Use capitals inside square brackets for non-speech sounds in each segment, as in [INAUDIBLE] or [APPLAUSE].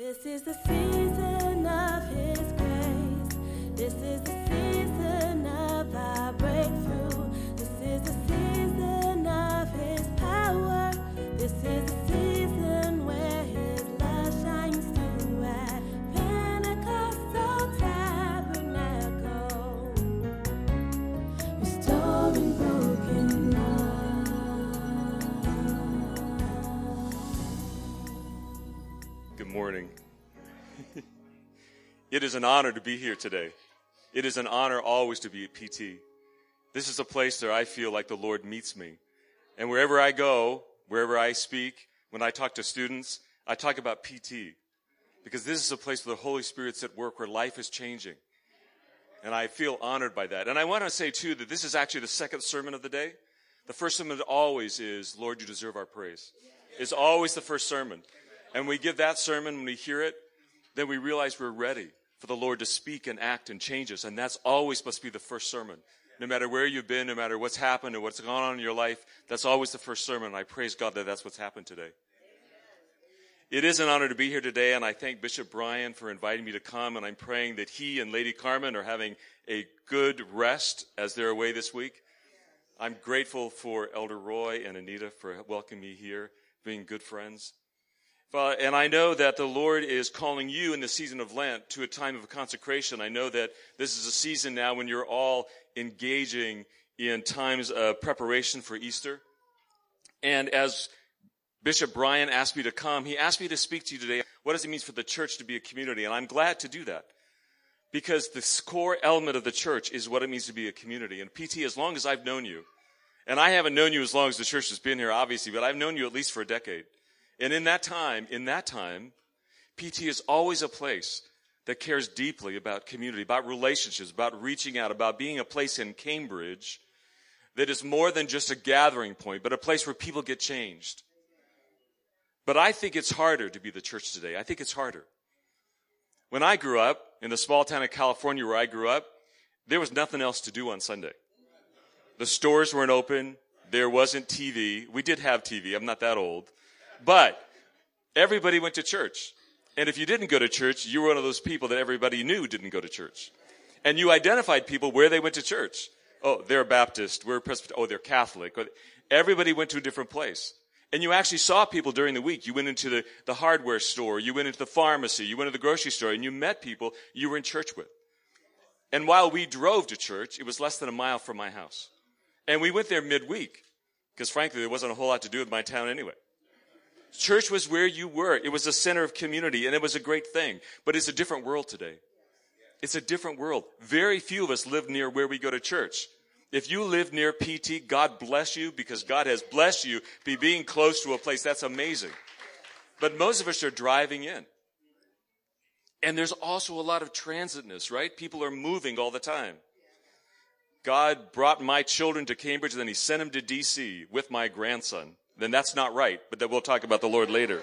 This is the season of His grace. This is the season of our breakthrough. This is the season of His power. This is the season where His love shines through at Pentecostal Tabernacle, restoring broken love. Good morning. It is an honor to be here today. It is an honor always to be at PT. This is a place where I feel like the Lord meets me. And wherever I go, wherever I speak, when I talk to students, I talk about PT. Because this is a place where the Holy Spirit's at work, where life is changing. And I feel honored by that. And I want to say too that this is actually the second sermon of the day. The first sermon always is, Lord, you deserve our praise. It's always the first sermon. And we give that sermon, when we hear it, then we realize we're ready for the Lord to speak and act and change us. And that's always must be the first sermon. No matter where you've been, no matter what's happened or what's gone on in your life, that's always the first sermon. And I praise God that that's what's happened today. It is an honor to be here today, and I thank Bishop Brian for inviting me to come. And I'm praying that he and Lady Carmen are having a good rest as they're away this week. I'm grateful for Elder Roy and Anita for welcoming me here, being good friends. And I know that the Lord is calling you in the season of Lent to a time of consecration. I know that this is a season now when you're all engaging in times of preparation for Easter. And as Bishop Brian asked me to come, he asked me to speak to you today. What does it mean for the church to be a community? And I'm glad to do that. Because the core element of the church is what it means to be a community. And PT, as long as I've known you, and I haven't known you as long as the church has been here, obviously, but I've known you at least for a decade. And in that time, in that time, PT is always a place that cares deeply about community, about relationships, about reaching out, about being a place in Cambridge that is more than just a gathering point, but a place where people get changed. But I think it's harder to be the church today. I think it's harder. When I grew up in the small town of California where I grew up, there was nothing else to do on Sunday. The stores weren't open. There wasn't TV. We did have TV. I'm not that old. But everybody went to church. And if you didn't go to church, you were one of those people that everybody knew didn't go to church. And you identified people where they went to church. Oh, they're a Baptist. We're a Presbyterian. Oh, they're Catholic. Everybody went to a different place. And you actually saw people during the week. You went into the, the hardware store. You went into the pharmacy. You went to the grocery store and you met people you were in church with. And while we drove to church, it was less than a mile from my house. And we went there midweek because frankly, there wasn't a whole lot to do with my town anyway. Church was where you were. It was a center of community and it was a great thing. But it's a different world today. It's a different world. Very few of us live near where we go to church. If you live near PT, God bless you because God has blessed you be being close to a place. That's amazing. But most of us are driving in. And there's also a lot of transitness, right? People are moving all the time. God brought my children to Cambridge and then he sent them to DC with my grandson. Then that's not right, but then we'll talk about the Lord later.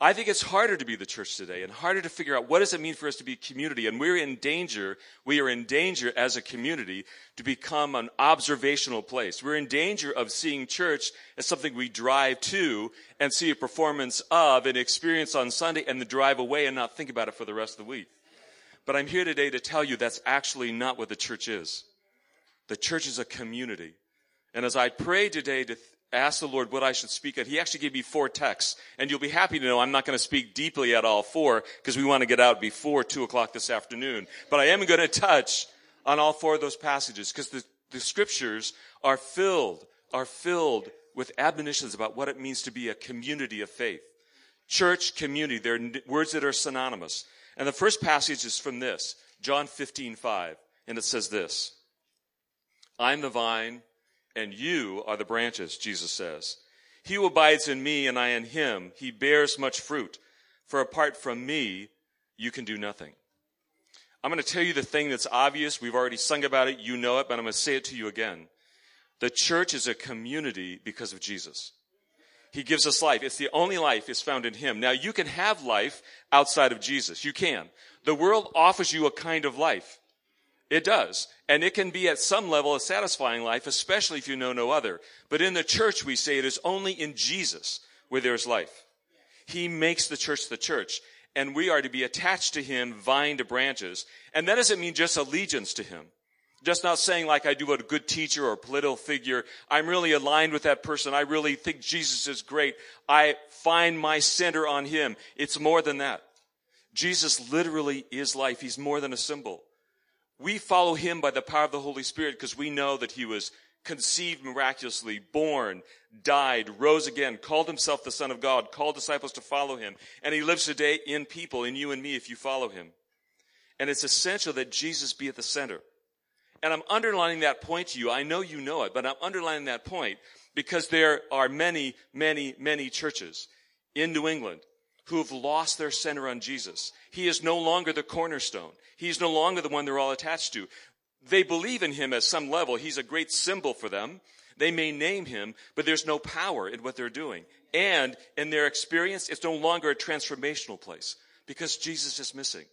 I think it's harder to be the church today and harder to figure out what does it mean for us to be a community. And we're in danger, we are in danger as a community to become an observational place. We're in danger of seeing church as something we drive to and see a performance of and experience on Sunday and then drive away and not think about it for the rest of the week. But I'm here today to tell you that's actually not what the church is. The church is a community. And as I prayed today to ask the Lord what I should speak at, He actually gave me four texts. And you'll be happy to know I'm not going to speak deeply at all four because we want to get out before two o'clock this afternoon. But I am going to touch on all four of those passages because the, the scriptures are filled, are filled with admonitions about what it means to be a community of faith. Church, community, they're words that are synonymous. And the first passage is from this, John 15, 5. And it says this, I'm the vine, and you are the branches, Jesus says. He who abides in me and I in him, he bears much fruit. For apart from me, you can do nothing. I'm going to tell you the thing that's obvious. We've already sung about it. You know it, but I'm going to say it to you again. The church is a community because of Jesus. He gives us life. It's the only life is found in Him. Now you can have life outside of Jesus. You can. The world offers you a kind of life. It does. And it can be at some level a satisfying life, especially if you know no other. But in the church, we say it is only in Jesus where there is life. He makes the church the church. And we are to be attached to him, vine to branches. And that doesn't mean just allegiance to him. Just not saying like I do what a good teacher or political figure. I'm really aligned with that person. I really think Jesus is great. I find my center on him. It's more than that. Jesus literally is life. He's more than a symbol. We follow him by the power of the Holy Spirit because we know that he was conceived miraculously, born, died, rose again, called himself the Son of God, called disciples to follow him. And he lives today in people, in you and me, if you follow him. And it's essential that Jesus be at the center. And I'm underlining that point to you. I know you know it, but I'm underlining that point because there are many, many, many churches in New England who have lost their center on Jesus. He is no longer the cornerstone. He's no longer the one they're all attached to. They believe in him at some level. He's a great symbol for them. They may name him, but there's no power in what they're doing. And in their experience, it's no longer a transformational place because Jesus is missing.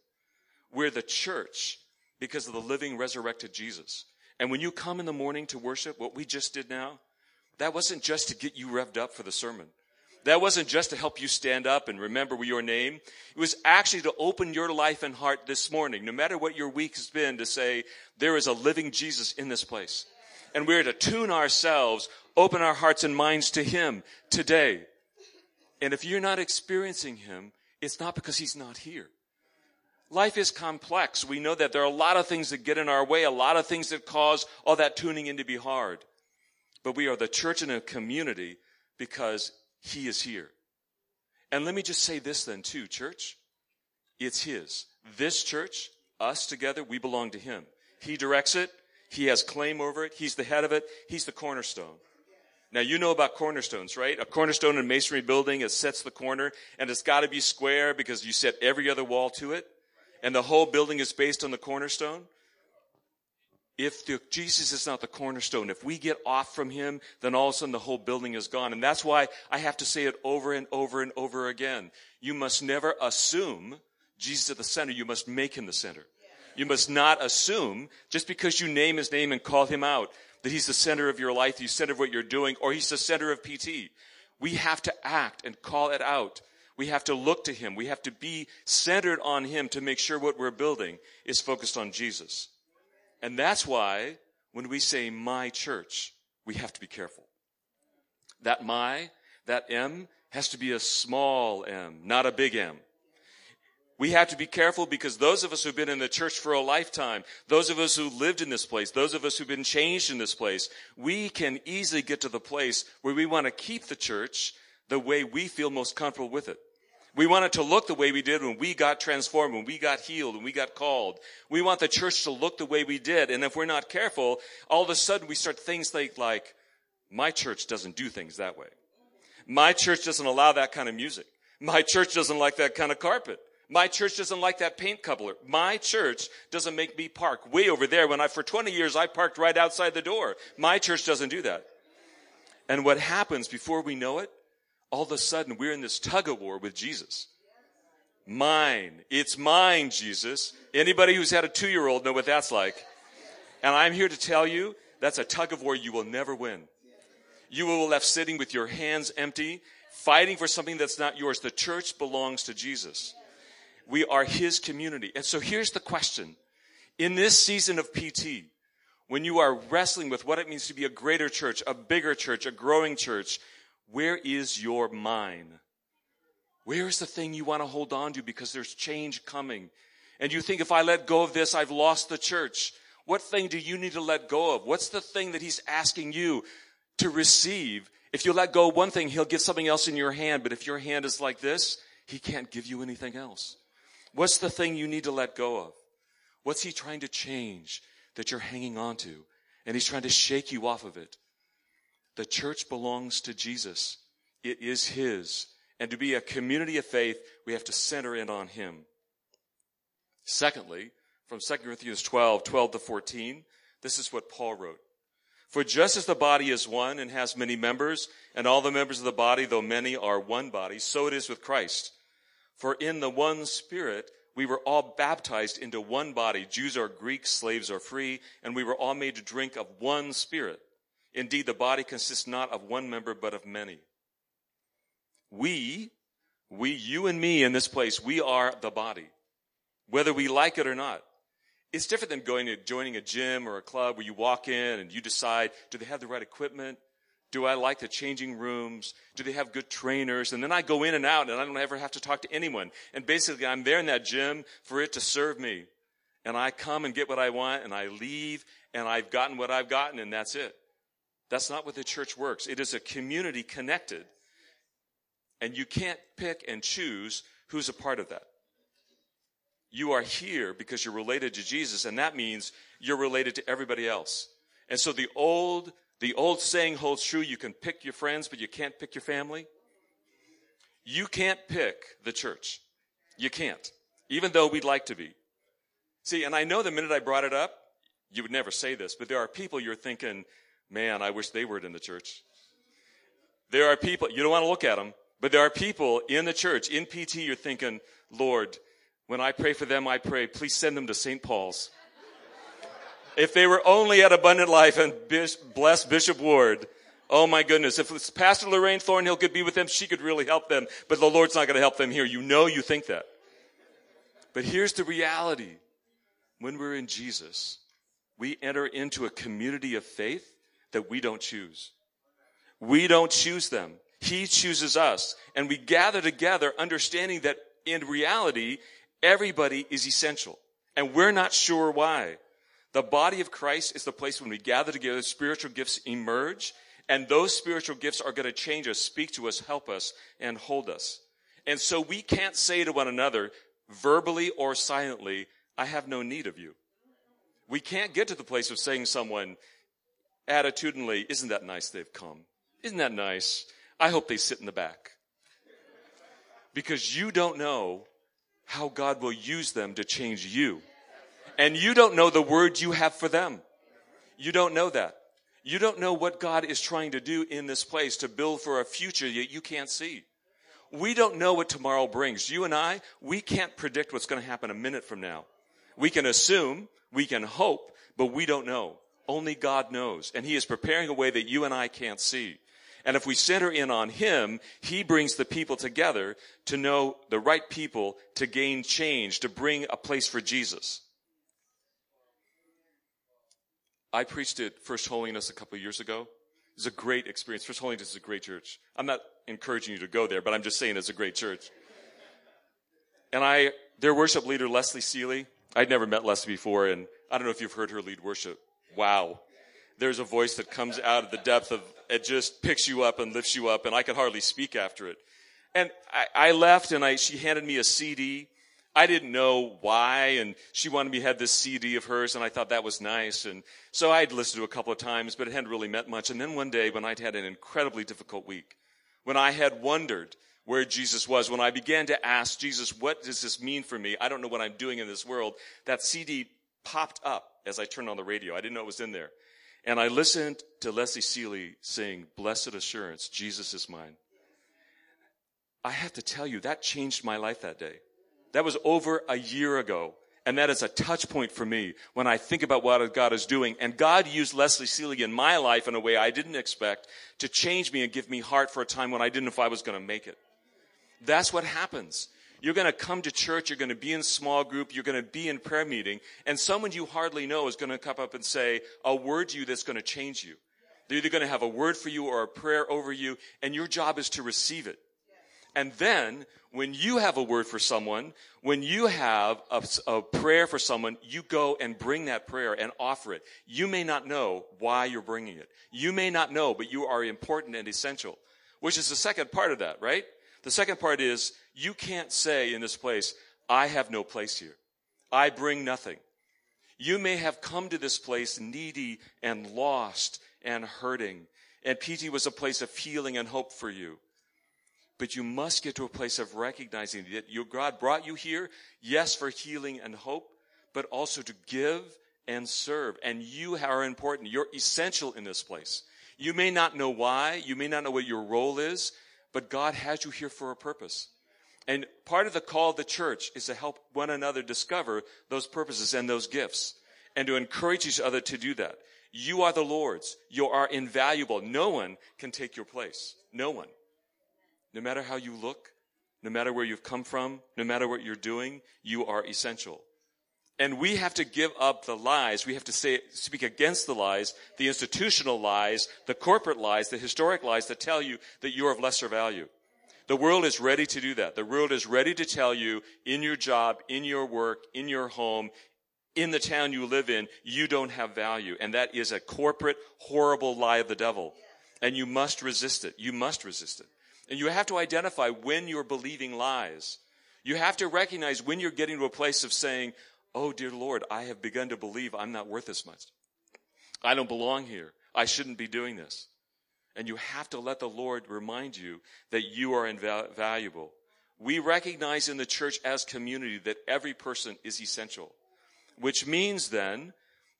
We're the church because of the living, resurrected Jesus. And when you come in the morning to worship, what we just did now, that wasn't just to get you revved up for the sermon. That wasn't just to help you stand up and remember your name. It was actually to open your life and heart this morning, no matter what your week has been, to say, there is a living Jesus in this place. And we're to tune ourselves, open our hearts and minds to Him today. And if you're not experiencing Him, it's not because He's not here. Life is complex. We know that there are a lot of things that get in our way, a lot of things that cause all that tuning in to be hard. But we are the church and a community because he is here. And let me just say this then, too, church. It's His. This church, us together, we belong to Him. He directs it. He has claim over it. He's the head of it. He's the cornerstone. Now, you know about cornerstones, right? A cornerstone in a masonry building, it sets the corner, and it's got to be square because you set every other wall to it. And the whole building is based on the cornerstone if the, Jesus is not the cornerstone, if we get off from him, then all of a sudden the whole building is gone. And that's why I have to say it over and over and over again. You must never assume Jesus at the center. You must make him the center. You must not assume just because you name his name and call him out that he's the center of your life, he's the center of what you're doing, or he's the center of PT. We have to act and call it out. We have to look to him. We have to be centered on him to make sure what we're building is focused on Jesus. And that's why when we say my church, we have to be careful. That my, that M, has to be a small m, not a big M. We have to be careful because those of us who've been in the church for a lifetime, those of us who lived in this place, those of us who've been changed in this place, we can easily get to the place where we want to keep the church the way we feel most comfortable with it. We want it to look the way we did when we got transformed, when we got healed, when we got called. We want the church to look the way we did. And if we're not careful, all of a sudden we start things like, like, my church doesn't do things that way. My church doesn't allow that kind of music. My church doesn't like that kind of carpet. My church doesn't like that paint color. My church doesn't make me park way over there when I, for 20 years, I parked right outside the door. My church doesn't do that. And what happens before we know it, all of a sudden we're in this tug of war with Jesus. Mine. It's mine, Jesus. Anybody who's had a two year old know what that's like. And I'm here to tell you that's a tug of war you will never win. You will be left sitting with your hands empty, fighting for something that's not yours. The church belongs to Jesus. We are his community. And so here's the question. In this season of PT, when you are wrestling with what it means to be a greater church, a bigger church, a growing church, where is your mine? Where is the thing you want to hold on to because there's change coming? And you think if I let go of this, I've lost the church. What thing do you need to let go of? What's the thing that he's asking you to receive? If you let go of one thing, he'll give something else in your hand. But if your hand is like this, he can't give you anything else. What's the thing you need to let go of? What's he trying to change that you're hanging on to? And he's trying to shake you off of it. The church belongs to Jesus. It is His. And to be a community of faith, we have to center in on Him. Secondly, from 2 Corinthians 12, 12 to 14, this is what Paul wrote. For just as the body is one and has many members, and all the members of the body, though many, are one body, so it is with Christ. For in the one Spirit, we were all baptized into one body, Jews or Greeks, slaves or free, and we were all made to drink of one Spirit. Indeed, the body consists not of one member, but of many. We We, you and me in this place, we are the body. Whether we like it or not. It's different than going to joining a gym or a club where you walk in and you decide, do they have the right equipment? Do I like the changing rooms? Do they have good trainers? And then I go in and out and I don't ever have to talk to anyone. And basically I'm there in that gym for it to serve me. And I come and get what I want and I leave and I've gotten what I've gotten and that's it. That's not what the church works. It is a community connected. And you can't pick and choose who's a part of that. You are here because you're related to Jesus, and that means you're related to everybody else. And so the old, the old saying holds true. You can pick your friends, but you can't pick your family. You can't pick the church. You can't. Even though we'd like to be. See, and I know the minute I brought it up, you would never say this, but there are people you're thinking, man, I wish they were in the church. There are people, you don't want to look at them, but there are people in the church, in PT, you're thinking, Lord, when I pray for them, I pray, please send them to St. Paul's. If they were only at Abundant Life and bless Bishop Ward, oh my goodness, if Pastor Lorraine Thornhill could be with them, she could really help them, but the Lord's not going to help them here. You know you think that. But here's the reality. When we're in Jesus, we enter into a community of faith that we don't choose. We don't choose them. He chooses us. And we gather together understanding that in reality, everybody is essential. And we're not sure why. The body of Christ is the place when we gather together, spiritual gifts emerge, and those spiritual gifts are going to change us, speak to us, help us, and hold us. And so we can't say to one another, verbally or silently, I have no need of you. We can't get to the place of saying someone attitudinally, isn't that nice they've come? Isn't that nice? I hope they sit in the back. Because you don't know how God will use them to change you. And you don't know the word you have for them. You don't know that. You don't know what God is trying to do in this place to build for a future that you can't see. We don't know what tomorrow brings. You and I, we can't predict what's going to happen a minute from now. We can assume, we can hope, but we don't know. Only God knows. And He is preparing a way that you and I can't see. And if we center in on Him, He brings the people together to know the right people to gain change, to bring a place for Jesus. I preached at First Holiness a couple years ago. It was a great experience. First Holiness is a great church. I'm not encouraging you to go there, but I'm just saying it's a great church. And I, their worship leader, Leslie Seeley, I'd never met Leslie before, and I don't know if you've heard her lead worship. Wow. There's a voice that comes out of the depth of it just picks you up and lifts you up, and I could hardly speak after it. And I, I left, and I she handed me a CD. I didn't know why, and she wanted me to have this CD of hers, and I thought that was nice. And so I'd listened to a couple of times, but it hadn't really meant much. And then one day, when I'd had an incredibly difficult week, when I had wondered where Jesus was, when I began to ask Jesus, what does this mean for me? I don't know what I'm doing in this world. That CD popped up as I turned on the radio. I didn't know it was in there. And I listened to Leslie Seeley sing, Blessed Assurance, Jesus is mine. I have to tell you, that changed my life that day. That was over a year ago. And that is a touch point for me when I think about what God is doing. And God used Leslie Seeley in my life in a way I didn't expect to change me and give me heart for a time when I didn't know if I was going to make it. That's what happens. You're going to come to church, you're going to be in small group, you're going to be in prayer meeting, and someone you hardly know is going to come up and say a word to you that's going to change you. They're either going to have a word for you or a prayer over you, and your job is to receive it. And then, when you have a word for someone, when you have a, a, prayer for someone, you go and bring that prayer and offer it. You may not know why you're bringing it. You may not know, but you are important and essential, which is the second part of that, right? The second part is you can't say in this place, I have no place here. I bring nothing. You may have come to this place needy and lost and hurting. And PT was a place of healing and hope for you. But you must get to a place of recognizing that your God brought you here, yes, for healing and hope, but also to give and serve. And you are important. You're essential in this place. You may not know why. You may not know what your role is, but God has you here for a purpose. And part of the call of the church is to help one another discover those purposes and those gifts and to encourage each other to do that. You are the Lord's. You are invaluable. No one can take your place. No one. No matter how you look, no matter where you've come from, no matter what you're doing, you are essential. And we have to give up the lies. We have to say, speak against the lies, the institutional lies, the corporate lies, the historic lies that tell you that you're of lesser value. The world is ready to do that. The world is ready to tell you in your job, in your work, in your home, in the town you live in, you don't have value. And that is a corporate, horrible lie of the devil. And you must resist it. You must resist it. And you have to identify when you're believing lies. You have to recognize when you're getting to a place of saying, Oh, dear Lord, I have begun to believe I'm not worth as much. I don't belong here. I shouldn't be doing this. And you have to let the Lord remind you that you are invaluable. We recognize in the church as community that every person is essential, which means then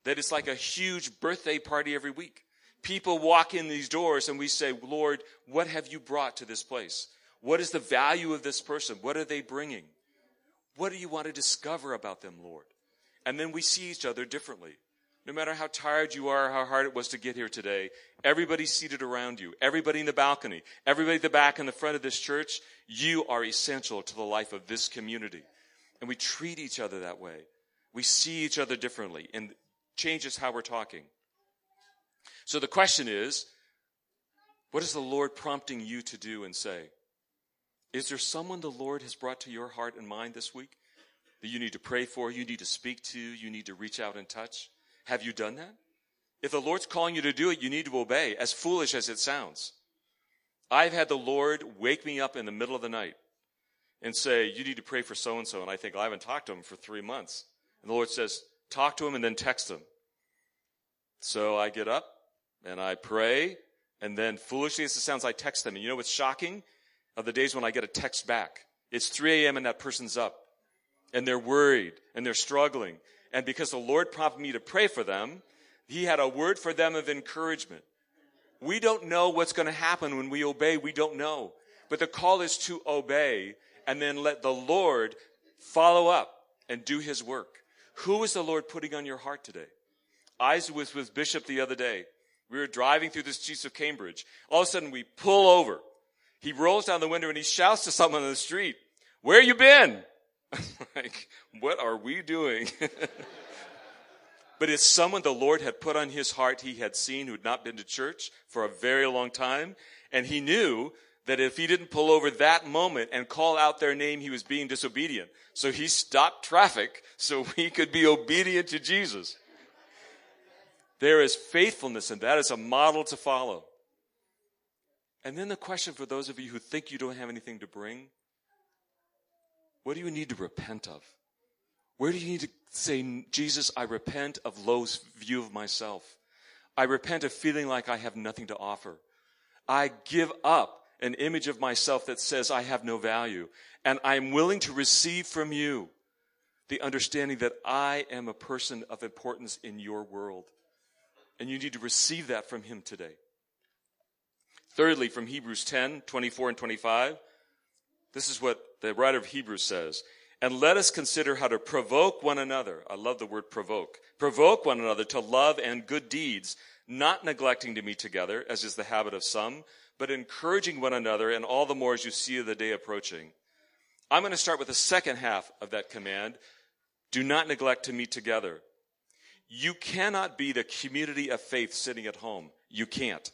that it's like a huge birthday party every week. People walk in these doors and we say, Lord, what have you brought to this place? What is the value of this person? What are they bringing? What do you want to discover about them, Lord? And then we see each other differently. No matter how tired you are, how hard it was to get here today, everybody seated around you, everybody in the balcony, everybody at the back and the front of this church, you are essential to the life of this community. And we treat each other that way. We see each other differently and changes how we're talking. So the question is, what is the Lord prompting you to do and say? Is there someone the Lord has brought to your heart and mind this week that you need to pray for, you need to speak to, you need to reach out and touch? Have you done that? If the Lord's calling you to do it, you need to obey, as foolish as it sounds. I've had the Lord wake me up in the middle of the night and say, You need to pray for so and so. And I think, I haven't talked to him for three months. And the Lord says, Talk to him and then text him. So I get up and I pray. And then, foolishly as it sounds, I text them. And you know what's shocking? Of the days when I get a text back. It's 3 a.m. and that person's up. And they're worried and they're struggling. And because the Lord prompted me to pray for them, He had a word for them of encouragement. We don't know what's going to happen when we obey. We don't know. But the call is to obey and then let the Lord follow up and do His work. Who is the Lord putting on your heart today? I was with Bishop the other day. We were driving through the streets of Cambridge. All of a sudden we pull over. He rolls down the window and he shouts to someone on the street, where you been? [LAUGHS] like, what are we doing? [LAUGHS] but it's someone the Lord had put on his heart he had seen who had not been to church for a very long time. And he knew that if he didn't pull over that moment and call out their name, he was being disobedient. So he stopped traffic so he could be obedient to Jesus. There is faithfulness and that is a model to follow. And then the question for those of you who think you don't have anything to bring, what do you need to repent of? Where do you need to say, Jesus, I repent of low view of myself. I repent of feeling like I have nothing to offer. I give up an image of myself that says I have no value. And I'm willing to receive from you the understanding that I am a person of importance in your world. And you need to receive that from him today. Thirdly, from Hebrews 10, 24 and 25, this is what the writer of Hebrews says. And let us consider how to provoke one another. I love the word provoke. Provoke one another to love and good deeds, not neglecting to meet together, as is the habit of some, but encouraging one another, and all the more as you see the day approaching. I'm going to start with the second half of that command. Do not neglect to meet together. You cannot be the community of faith sitting at home. You can't.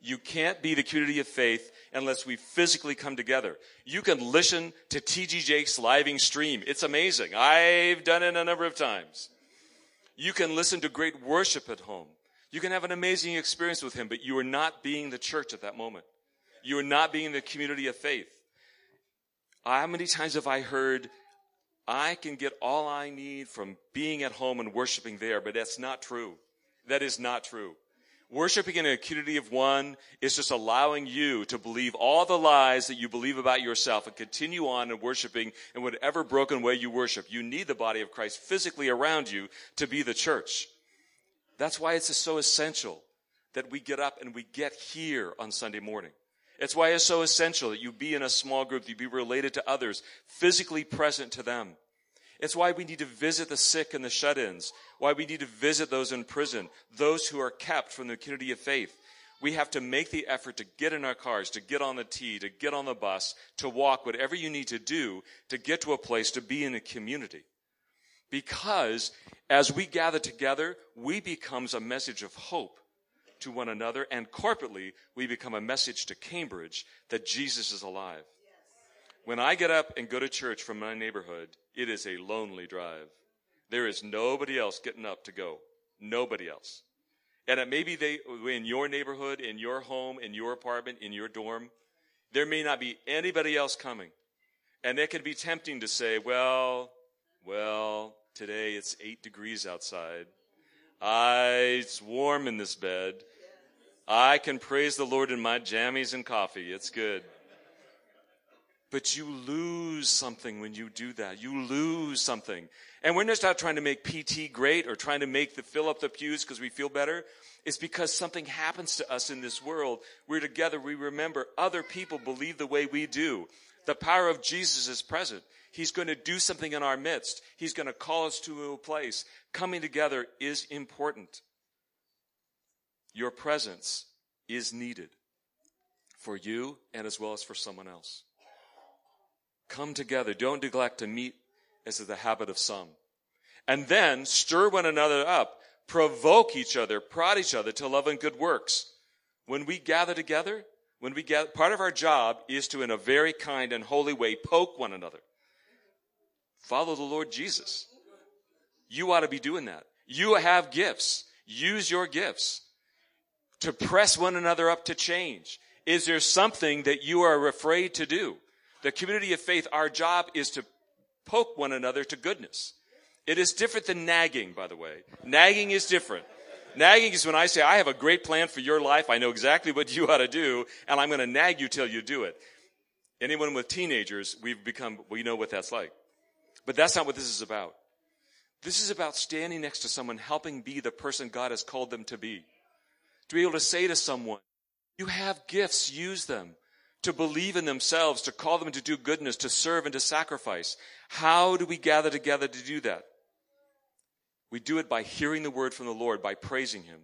You can't be the community of faith unless we physically come together. You can listen to TD Jakes' living stream. It's amazing. I've done it a number of times. You can listen to great worship at home. You can have an amazing experience with him, but you are not being the church at that moment. You are not being the community of faith. How many times have I heard, I can get all I need from being at home and worshiping there, but that's not true. That is not true. Worshiping in a community of one is just allowing you to believe all the lies that you believe about yourself and continue on in worshiping in whatever broken way you worship. You need the body of Christ physically around you to be the church. That's why it's so essential that we get up and we get here on Sunday morning. It's why it's so essential that you be in a small group, that you be related to others, physically present to them. It's why we need to visit the sick and the shut ins, why we need to visit those in prison, those who are kept from the community of faith. We have to make the effort to get in our cars, to get on the T, to get on the bus, to walk, whatever you need to do to get to a place to be in a community. Because as we gather together, we becomes a message of hope to one another, and corporately, we become a message to Cambridge that Jesus is alive. When I get up and go to church from my neighborhood, it is a lonely drive. There is nobody else getting up to go. Nobody else. And it may be they, in your neighborhood, in your home, in your apartment, in your dorm, there may not be anybody else coming. And it can be tempting to say, well, well, today it's eight degrees outside. I, it's warm in this bed. I can praise the Lord in my jammies and coffee. It's good. But you lose something when you do that. You lose something. And we're just not trying to make PT great or trying to make the fill up the pews because we feel better. It's because something happens to us in this world. We're together. We remember other people believe the way we do. The power of Jesus is present. He's going to do something in our midst. He's going to call us to a place. Coming together is important. Your presence is needed for you and as well as for someone else. Come together. Don't neglect to meet as is the habit of some. And then stir one another up, provoke each other, prod each other to love and good works. When we gather together, when we gather, part of our job is to, in a very kind and holy way, poke one another. Follow the Lord Jesus. You ought to be doing that. You have gifts. Use your gifts to press one another up to change. Is there something that you are afraid to do? The community of faith, our job is to poke one another to goodness. It is different than nagging, by the way. Nagging is different. Nagging is when I say, I have a great plan for your life. I know exactly what you ought to do, and I'm going to nag you till you do it. Anyone with teenagers, we've become, we know what that's like. But that's not what this is about. This is about standing next to someone, helping be the person God has called them to be. To be able to say to someone, you have gifts, use them to believe in themselves, to call them to do goodness, to serve and to sacrifice. How do we gather together to do that? We do it by hearing the word from the Lord, by praising Him,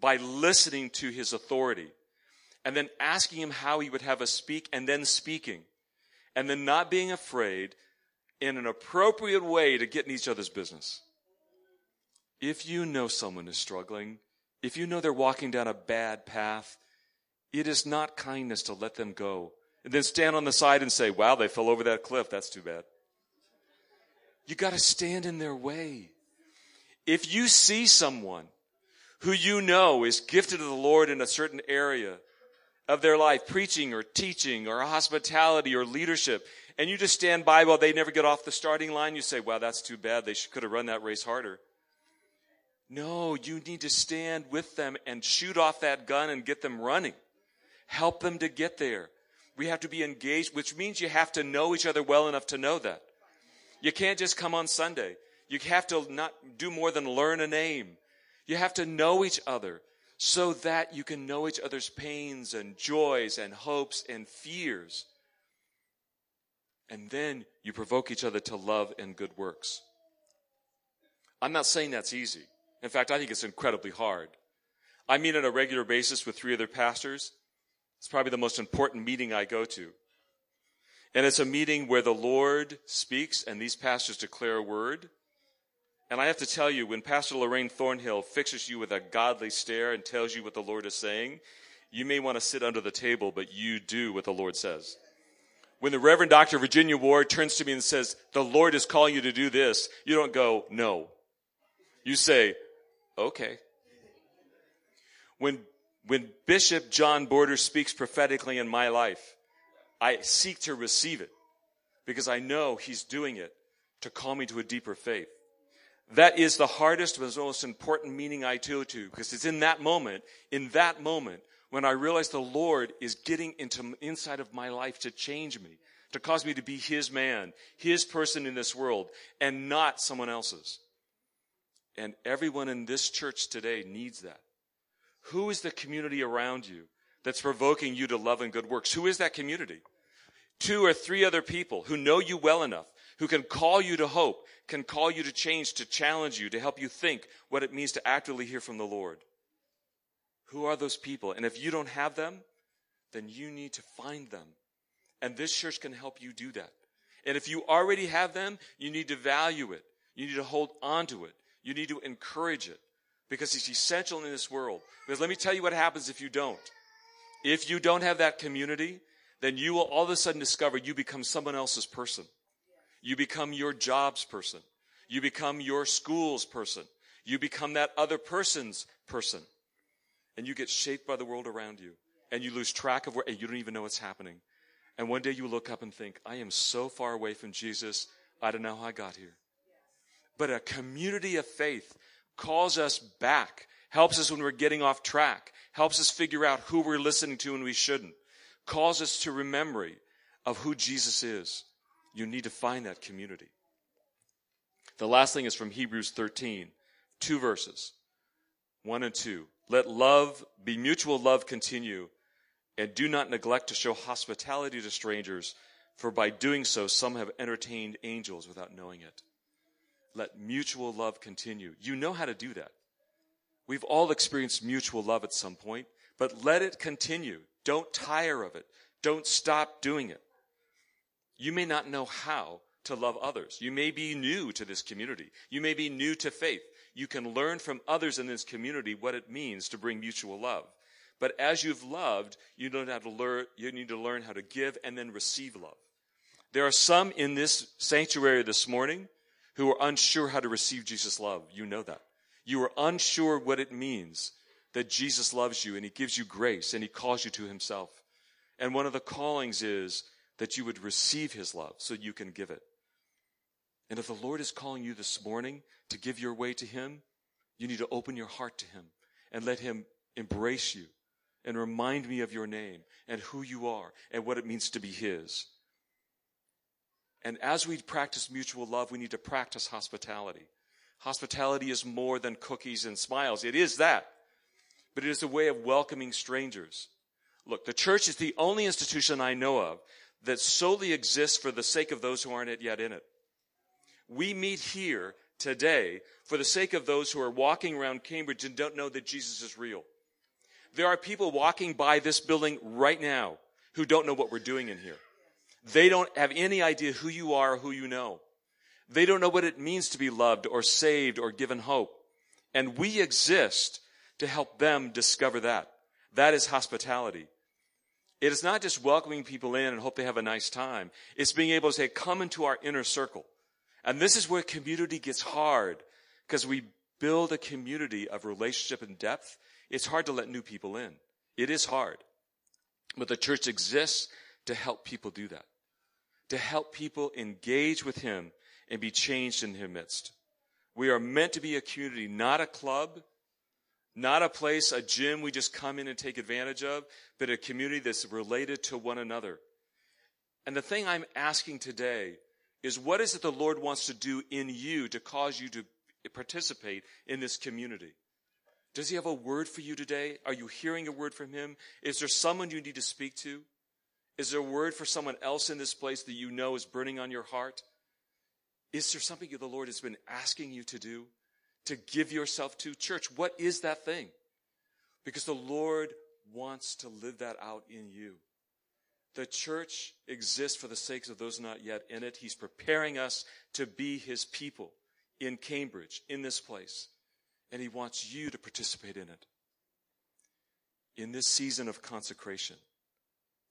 by listening to His authority, and then asking Him how He would have us speak, and then speaking, and then not being afraid in an appropriate way to get in each other's business. If you know someone is struggling, if you know they're walking down a bad path, it is not kindness to let them go and then stand on the side and say, wow, they fell over that cliff. That's too bad. You got to stand in their way. If you see someone who you know is gifted to the Lord in a certain area of their life, preaching or teaching or hospitality or leadership, and you just stand by while they never get off the starting line, you say, wow, that's too bad. They could have run that race harder. No, you need to stand with them and shoot off that gun and get them running. Help them to get there. We have to be engaged, which means you have to know each other well enough to know that. You can't just come on Sunday. You have to not do more than learn a name. You have to know each other so that you can know each other's pains and joys and hopes and fears. And then you provoke each other to love and good works. I'm not saying that's easy. In fact, I think it's incredibly hard. I meet on a regular basis with three other pastors. It's probably the most important meeting I go to. And it's a meeting where the Lord speaks and these pastors declare a word. And I have to tell you, when Pastor Lorraine Thornhill fixes you with a godly stare and tells you what the Lord is saying, you may want to sit under the table, but you do what the Lord says. When the Reverend Dr. Virginia Ward turns to me and says, the Lord is calling you to do this, you don't go, no. You say, okay. When when Bishop John Borders speaks prophetically in my life, I seek to receive it because I know he's doing it to call me to a deeper faith. That is the hardest but most important meaning I do to because it's in that moment, in that moment, when I realize the Lord is getting into inside of my life to change me, to cause me to be His man, His person in this world, and not someone else's. And everyone in this church today needs that. Who is the community around you that's provoking you to love and good works? Who is that community? Two or three other people who know you well enough, who can call you to hope, can call you to change, to challenge you, to help you think what it means to actively hear from the Lord. Who are those people? And if you don't have them, then you need to find them. And this church can help you do that. And if you already have them, you need to value it. You need to hold on to it. You need to encourage it because it's essential in this world. Because let me tell you what happens if you don't. If you don't have that community, then you will all of a sudden discover you become someone else's person. You become your job's person. You become your school's person. You become that other person's person. And you get shaped by the world around you. And you lose track of where, and you don't even know what's happening. And one day you look up and think, I am so far away from Jesus, I don't know how I got here. But a community of faith calls us back, helps us when we're getting off track, helps us figure out who we're listening to and we shouldn't, calls us to memory of who Jesus is. You need to find that community. The last thing is from Hebrews 13, two verses, one and two. Let love be mutual love continue, and do not neglect to show hospitality to strangers, for by doing so, some have entertained angels without knowing it. Let mutual love continue. You know how to do that. We've all experienced mutual love at some point, but let it continue. Don't tire of it. Don't stop doing it. You may not know how to love others. You may be new to this community. You may be new to faith. You can learn from others in this community what it means to bring mutual love. But as you've loved, you don't have to learn, you need to learn how to give and then receive love. There are some in this sanctuary this morning who are unsure how to receive Jesus' love. You know that. You are unsure what it means that Jesus loves you and he gives you grace and he calls you to himself. And one of the callings is that you would receive his love so you can give it. And if the Lord is calling you this morning to give your way to him, you need to open your heart to him and let him embrace you and remind me of your name and who you are and what it means to be his. And as we practice mutual love, we need to practice hospitality. Hospitality is more than cookies and smiles. It is that. But it is a way of welcoming strangers. Look, the church is the only institution I know of that solely exists for the sake of those who aren't yet in it. We meet here today for the sake of those who are walking around Cambridge and don't know that Jesus is real. There are people walking by this building right now who don't know what we're doing in here. They don't have any idea who you are who you know. They don't know what it means to be loved or saved or given hope. And we exist to help them discover that. That is hospitality. It is not just welcoming people in and hope they have a nice time. It's being able to say, come into our inner circle. And this is where community gets hard because we build a community of relationship and depth. It's hard to let new people in. It is hard. But the church exists to help people do that to help people engage with Him and be changed in His midst. We are meant to be a community, not a club, not a place, a gym we just come in and take advantage of, but a community that's related to one another. And the thing I'm asking today is what is it the Lord wants to do in you to cause you to participate in this community? Does he have a word for you today? Are you hearing a word from him? Is there someone you need to speak to? Is there a word for someone else in this place that you know is burning on your heart? Is there something the Lord has been asking you to do? To give yourself to? Church, what is that thing? Because the Lord wants to live that out in you. The church exists for the sakes of those not yet in it. He's preparing us to be his people in Cambridge, in this place. And he wants you to participate in it. In this season of consecration,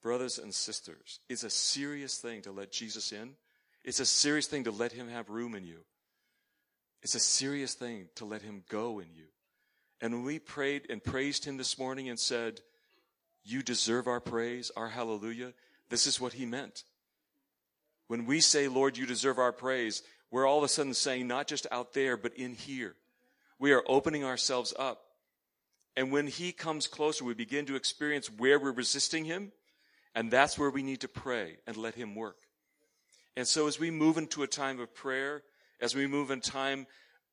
brothers and sisters, it's a serious thing to let Jesus in. It's a serious thing to let him have room in you. It's a serious thing to let him go in you. And when we prayed and praised him this morning and said, You deserve our praise, our hallelujah, this is what he meant. When we say, Lord, you deserve our praise, we're all of a sudden saying, not just out there, but in here. We are opening ourselves up. And when he comes closer, we begin to experience where we're resisting him and that's where we need to pray and let Him work. And so as we move into a time of prayer, as we move in time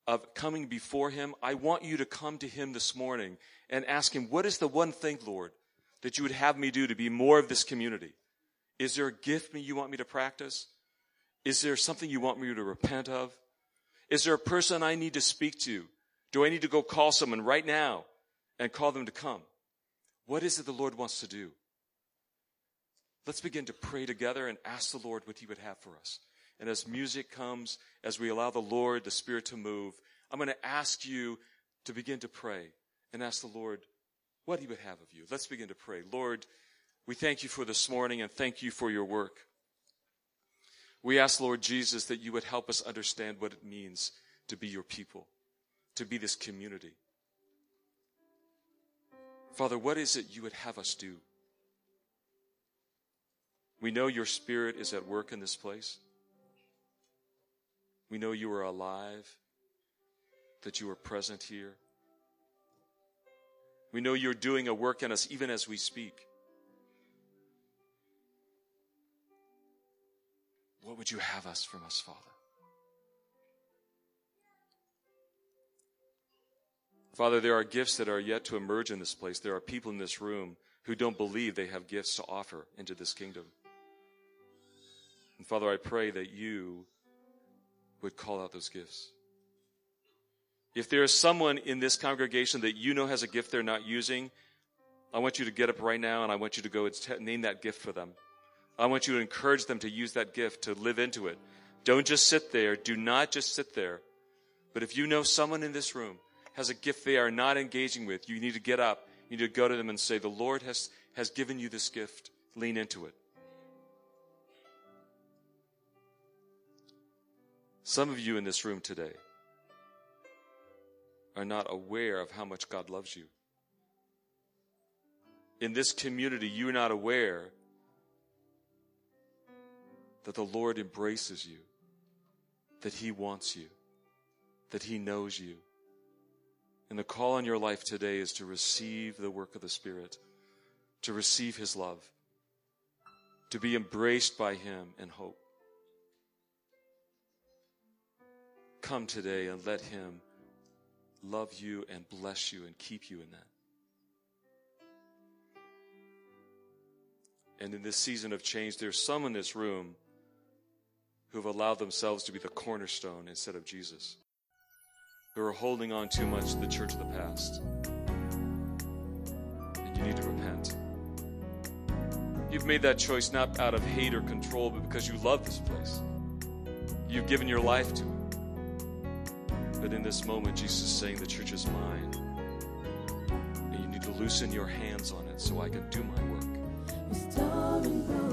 of coming before Him, I want you to come to Him this morning and ask Him, what is the one thing, Lord, that you would have me do to be more of this community? Is there a gift you want me to practice? Is there something you want me to repent of? Is there a person I need to speak to? Do I need to go call someone right now and call them to come? What is it the Lord wants to do? Let's begin to pray together and ask the Lord what He would have for us. And as music comes, as we allow the Lord, the Spirit to move, I'm going to ask you to begin to pray and ask the Lord what He would have of you. Let's begin to pray. Lord, we thank you for this morning and thank you for your work. We ask, Lord Jesus, that you would help us understand what it means to be your people, to be this community. Father, what is it you would have us do? We know your spirit is at work in this place. We know you are alive, that you are present here. We know you're doing a work in us even as we speak. What would you have us from us, Father? Father, there are gifts that are yet to emerge in this place. There are people in this room who don't believe they have gifts to offer into this kingdom. And Father, I pray that you would call out those gifts. If there is someone in this congregation that you know has a gift they're not using, I want you to get up right now and I want you to go and t- name that gift for them. I want you to encourage them to use that gift, to live into it. Don't just sit there. Do not just sit there. But if you know someone in this room has a gift they are not engaging with, you need to get up. You need to go to them and say, The Lord has, has given you this gift. Lean into it. Some of you in this room today are not aware of how much God loves you. In this community, you're not aware that the Lord embraces you, that He wants you, that He knows you. And the call on your life today is to receive the work of the Spirit, to receive His love, to be embraced by Him in hope. Come today and let Him love you and bless you and keep you in that. And in this season of change, there's some in this room who have allowed themselves to be the cornerstone instead of Jesus who are holding on too much to the church of the past. And you need to repent. You've made that choice not out of hate or control, but because you love this place. You've given your life to it. But in this moment, Jesus is saying, The church is mine. And you need to loosen your hands on it so I can do my work.